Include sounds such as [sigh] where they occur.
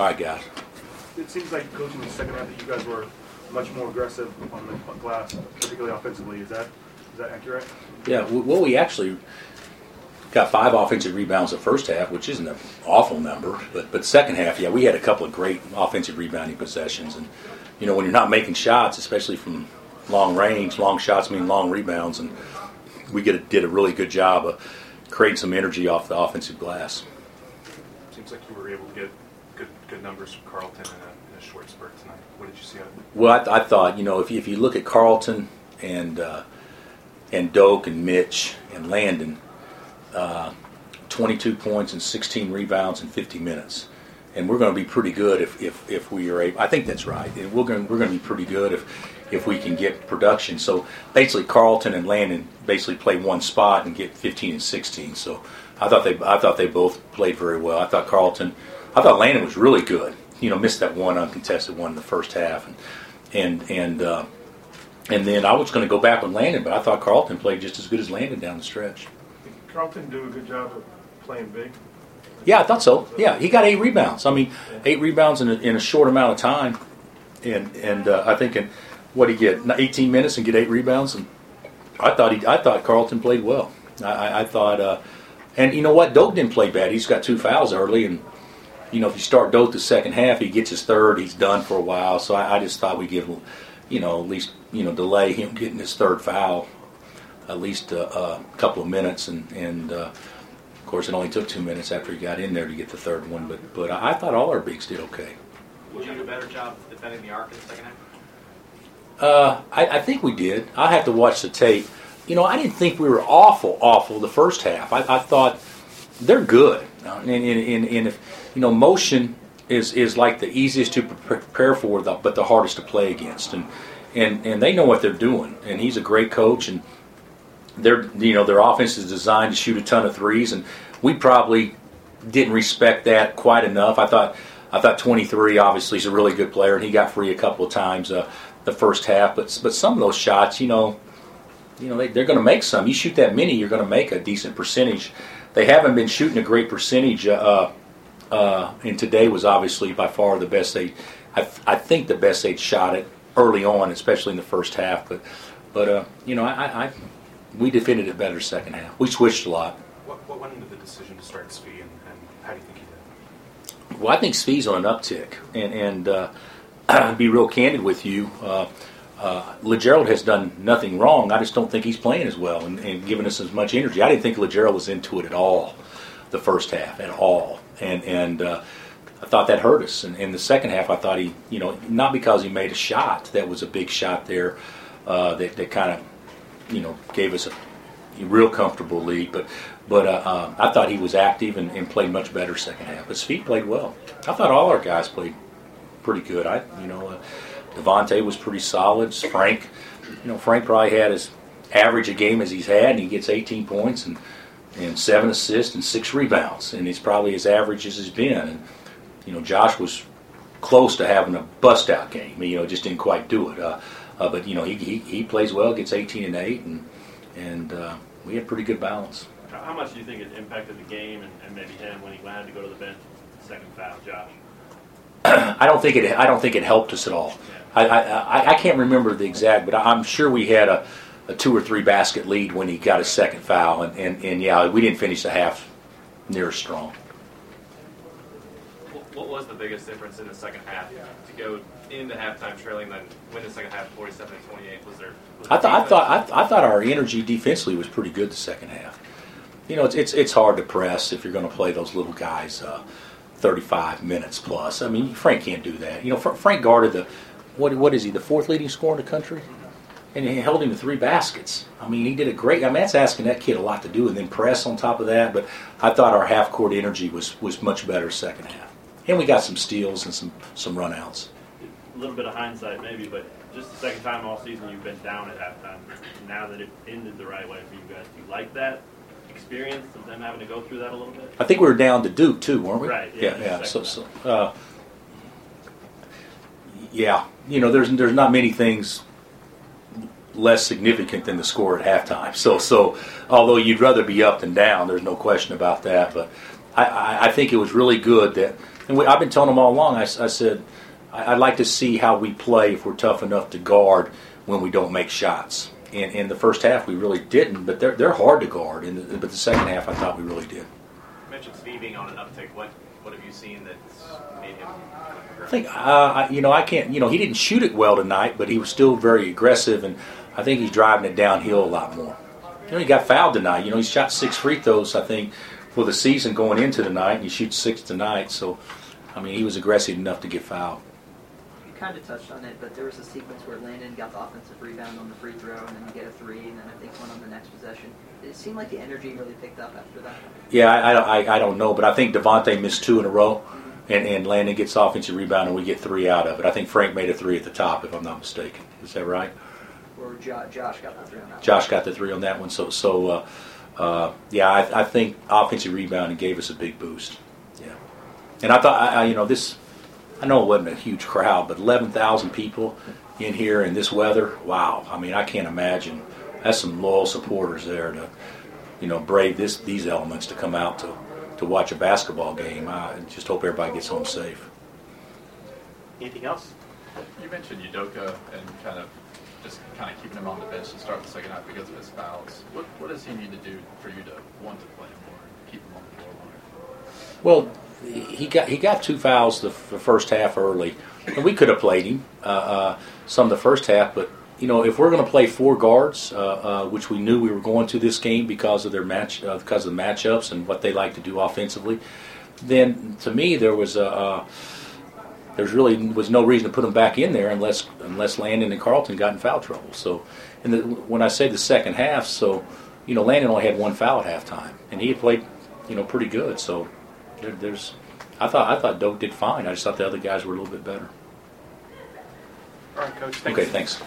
All right, guys. It seems like coaching the second half that you guys were much more aggressive on the glass, particularly offensively. Is that is that accurate? Yeah, well, we actually got five offensive rebounds the first half, which isn't an awful number. But but second half, yeah, we had a couple of great offensive rebounding possessions. And you know, when you're not making shots, especially from long range, long shots mean long rebounds, and we get a, did a really good job of creating some energy off the offensive glass. Seems like you were able to get good good numbers from Carlton in a, short spurt tonight. What did you see? Well, I, I thought you know if you, if you look at Carlton and uh, and Doak and Mitch and Landen uh, 22 points and 16 rebounds in 50 minutes. And we're going to be pretty good if, if, if we are able. I think that's right. And we're going we're going to be pretty good if if we can get production. So basically, Carlton and Landen basically play one spot and get 15 and 16. So I thought they I thought they both played very well. I thought Carlton, I thought Landen was really good. You know, missed that one uncontested one in the first half, and and and uh, and then I was going to go back with Landen, but I thought Carlton played just as good as Landen down the stretch. Carlton do a good job of playing big. Yeah, I thought so. Yeah, he got eight rebounds. I mean, eight rebounds in a, in a short amount of time, and and uh, I think in what he get 18 minutes and get eight rebounds, and I thought he I thought Carlton played well. I, I thought, uh, and you know what, Doak didn't play bad. He's got two fouls early, and you know if you start Doak the second half, he gets his third. He's done for a while. So I, I just thought we'd give him you know at least you know delay him getting his third foul at least a, a couple of minutes, and, and uh, of course it only took two minutes after he got in there to get the third one. But but I, thought all our bigs did okay. Would you do a better job defending the arc in the second half? Uh, I, I, think we did. I have to watch the tape. You know, I didn't think we were awful, awful the first half. I, I thought they're good. And, and, and, and, if you know, motion is is like the easiest to prepare for, but the hardest to play against. And and and they know what they're doing. And he's a great coach. And their you know their offense is designed to shoot a ton of threes, and we probably didn't respect that quite enough. I thought I thought 23 obviously is a really good player, and he got free a couple of times uh, the first half. But but some of those shots, you know, you know they, they're going to make some. You shoot that many, you're going to make a decent percentage. They haven't been shooting a great percentage, uh, uh, and today was obviously by far the best they. I, I think the best they'd shot it early on, especially in the first half. But but uh, you know I, I we defended it better second half. We switched a lot. What, what went into the decision to start Svi, and, and, how do you think he did? Well, I think Svi's on an uptick, and and uh, [clears throat] be real candid with you. Uh, uh, Lagerald has done nothing wrong. I just don't think he's playing as well and, and giving us as much energy. I didn't think Lagerald was into it at all, the first half at all, and and uh, I thought that hurt us. And in the second half, I thought he, you know, not because he made a shot that was a big shot there uh, that that kind of you know, gave us a, real comfortable lead. But but uh, uh, I thought he was active and, and, played much better second half. His feet played well. I thought all our guys played pretty good. I you know, uh, Devonte was pretty solid. Frank, you know, Frank probably had as average a game as he's had, and he gets 18 points and and seven assists and six rebounds, and he's probably as average as he's been. And you know, Josh was close to having a bust out game. You know, just didn't quite do it. Uh, uh, but you know, he, he, he plays well, gets 18 and 8, and and uh, we had pretty good balance. How much do you think it impacted the game and, and maybe him when he had to go to the bench? Second foul, Josh. [clears throat] I don't think it. I don't think it helped us at all. Yeah. I, I, I can't remember the exact, but I'm sure we had a, a two or three basket lead when he got his second foul, and, and, and yeah, we didn't finish the half near as strong. What was the biggest difference in the second half to go into halftime trailing, then win the second half, forty-seven to twenty-eight. Was there? Was I thought I thought I, I, thought our energy defensively was pretty good the second half. You know, it's it's, it's hard to press if you're going to play those little guys uh, 35 minutes plus. I mean, Frank can't do that. You know, Frank guarded the what what is he the fourth leading scorer in the country, and he held him to three baskets. I mean, he did a great. I mean, that's asking that kid a lot to do, and then press on top of that. But I thought our half court energy was was much better second half, and we got some steals and some some runouts A little bit of hindsight maybe, but just the second time all season you've been down at halftime. Now that it ended the right way for you guys, do you like that experience of them having to go through that a little bit? I think we were down to Duke too, weren't we? Right. Yeah. Yeah. yeah. So, so uh, yeah, you know, there's there's not many things less significant than the score at halftime. So so although you'd rather be up than down, there's no question about that. But I, I, I think it was really good that, and we, I've been telling them all along. I said I, I'd like to see how we play if we're tough enough to guard when we don't make shots. And in the first half, we really didn't, but they're they're hard to guard. And but the second half, I thought we really did. You mentioned Svi being on an uptick. What what have you seen that's made him I think, uh, you know, I can't, you know, he didn't shoot it well tonight, but he was still very aggressive, and I think he's driving it downhill a lot more. You know, he got fouled tonight. You know, he shot six free throws, I think, for the season going into tonight, and he shoots six tonight. So, I mean, he was aggressive enough to get fouled. Kind of touched on it, but there was a sequence where Landen got the offensive rebound on the free throw, and then you get a three, and then I think one on the next possession. It seemed like the energy really picked up after that. Yeah, I, I, don't- I, don't know, but I think Devonte missed two in a row, and, and Landen gets offensive rebound, and we get three out of it. I think Frank made a three at the top, if I'm not mistaken. Is that right? Or jo- Josh got the three on that. Josh got the three on that one. So, so uh, uh, yeah, I, I think offensive rebounding gave us a big boost. Yeah, and I thought, I, I, you know, this. I know it wasn't a huge crowd, but eleven thousand people in here in this weather. Wow! I mean, I can't imagine. That's some loyal supporters there to, you know, brave this these elements to come out to to watch a basketball game. I just hope everybody gets home safe. Anything else? You mentioned Udoka and kind of just kind of keeping him on the bench to start the second half because of his fouls. What what does he need to do for you to want to play him more and keep him on the floor longer? Well, he got he got two fouls the, the first half early, and we could have played him uh, uh, some the first half. But you know, if we're going to play four guards, uh, uh, which we knew we were going to this game because of their match, uh, because of the matchups and what they like to do offensively, then to me there was a. Uh, there's really was no reason to put them back in there unless unless Landen and Carlton got in foul trouble. So, and the, when I say the second half, so you know Landen only had one foul at halftime, and he had played you know pretty good. So there, there's I thought I thought Doak did fine. I just thought the other guys were a little bit better. All right, coach. Thanks. Okay, thanks.